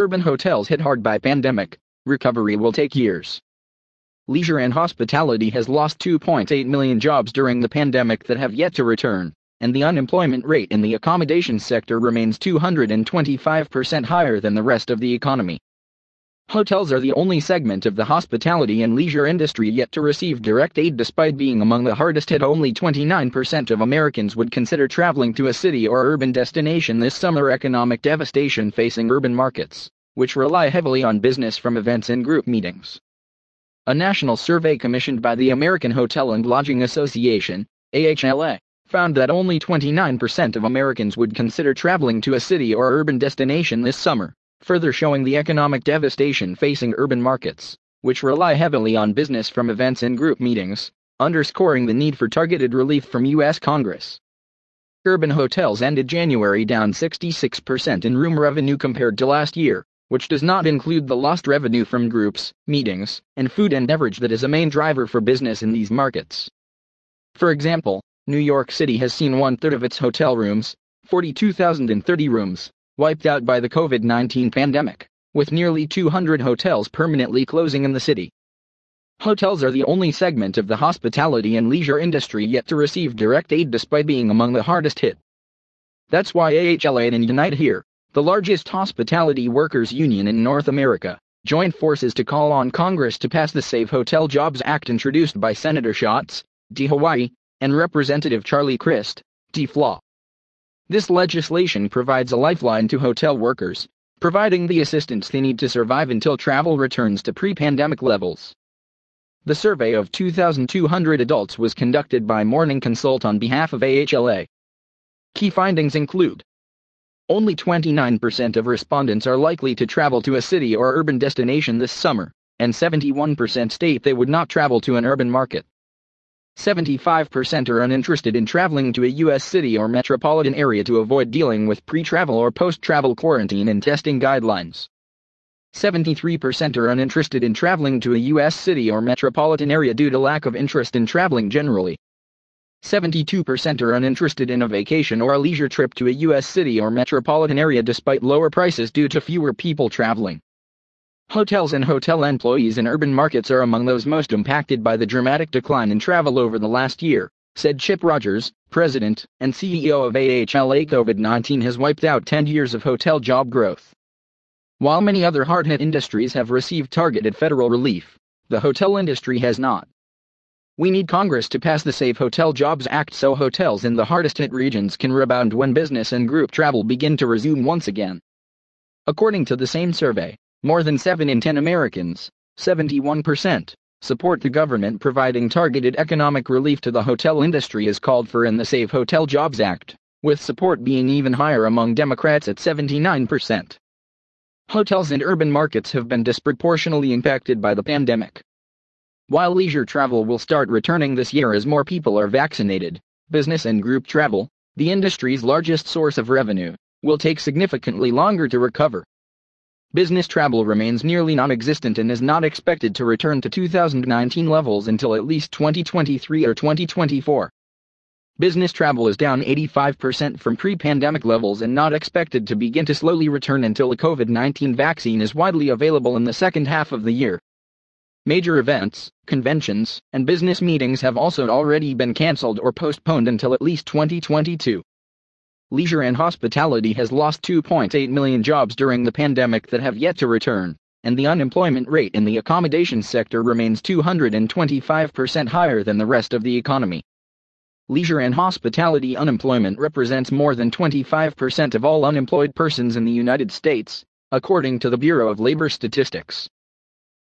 Urban hotels hit hard by pandemic. Recovery will take years. Leisure and hospitality has lost 2.8 million jobs during the pandemic that have yet to return, and the unemployment rate in the accommodation sector remains 225% higher than the rest of the economy. Hotels are the only segment of the hospitality and leisure industry yet to receive direct aid despite being among the hardest hit. Only 29% of Americans would consider traveling to a city or urban destination this summer. Economic devastation facing urban markets, which rely heavily on business from events and group meetings. A national survey commissioned by the American Hotel and Lodging Association, AHLA, found that only 29% of Americans would consider traveling to a city or urban destination this summer further showing the economic devastation facing urban markets, which rely heavily on business from events and group meetings, underscoring the need for targeted relief from U.S. Congress. Urban hotels ended January down 66% in room revenue compared to last year, which does not include the lost revenue from groups, meetings, and food and beverage that is a main driver for business in these markets. For example, New York City has seen one third of its hotel rooms, 42,030 rooms, wiped out by the COVID 19 pandemic, with nearly 200 hotels permanently closing in the city. Hotels are the only segment of the hospitality and leisure industry yet to receive direct aid despite being among the hardest hit. That's why AHLA and Unite Here, the largest hospitality workers union in North America, joined forces to call on Congress to pass the Save Hotel Jobs Act introduced by Senator Schatz, D. Hawaii, and Representative Charlie Crist, D. Flaw. This legislation provides a lifeline to hotel workers, providing the assistance they need to survive until travel returns to pre pandemic levels. The survey of 2,200 adults was conducted by Morning Consult on behalf of AHLA. Key findings include only 29% of respondents are likely to travel to a city or urban destination this summer, and 71% state they would not travel to an urban market. 75% are uninterested in traveling to a U.S. city or metropolitan area to avoid dealing with pre travel or post travel quarantine and testing guidelines. 73% are uninterested in traveling to a U.S. city or metropolitan area due to lack of interest in traveling generally. 72% are uninterested in a vacation or a leisure trip to a U.S. city or metropolitan area despite lower prices due to fewer people traveling. Hotels and hotel employees in urban markets are among those most impacted by the dramatic decline in travel over the last year, said Chip Rogers, president and CEO of AHLA. COVID 19 has wiped out 10 years of hotel job growth. While many other hard hit industries have received targeted federal relief, the hotel industry has not. We need Congress to pass the Save Hotel Jobs Act so hotels in the hardest hit regions can rebound when business and group travel begin to resume once again. According to the same survey, more than 7 in 10 Americans, 71%, support the government providing targeted economic relief to the hotel industry as called for in the Save Hotel Jobs Act, with support being even higher among Democrats at 79%. Hotels and urban markets have been disproportionately impacted by the pandemic. While leisure travel will start returning this year as more people are vaccinated, business and group travel, the industry's largest source of revenue, will take significantly longer to recover. Business travel remains nearly non-existent and is not expected to return to 2019 levels until at least 2023 or 2024. Business travel is down 85% from pre-pandemic levels and not expected to begin to slowly return until a COVID-19 vaccine is widely available in the second half of the year. Major events, conventions, and business meetings have also already been cancelled or postponed until at least 2022 leisure and hospitality has lost 2.8 million jobs during the pandemic that have yet to return, and the unemployment rate in the accommodation sector remains 225% higher than the rest of the economy. Leisure and hospitality unemployment represents more than 25% of all unemployed persons in the United States, according to the Bureau of Labor Statistics.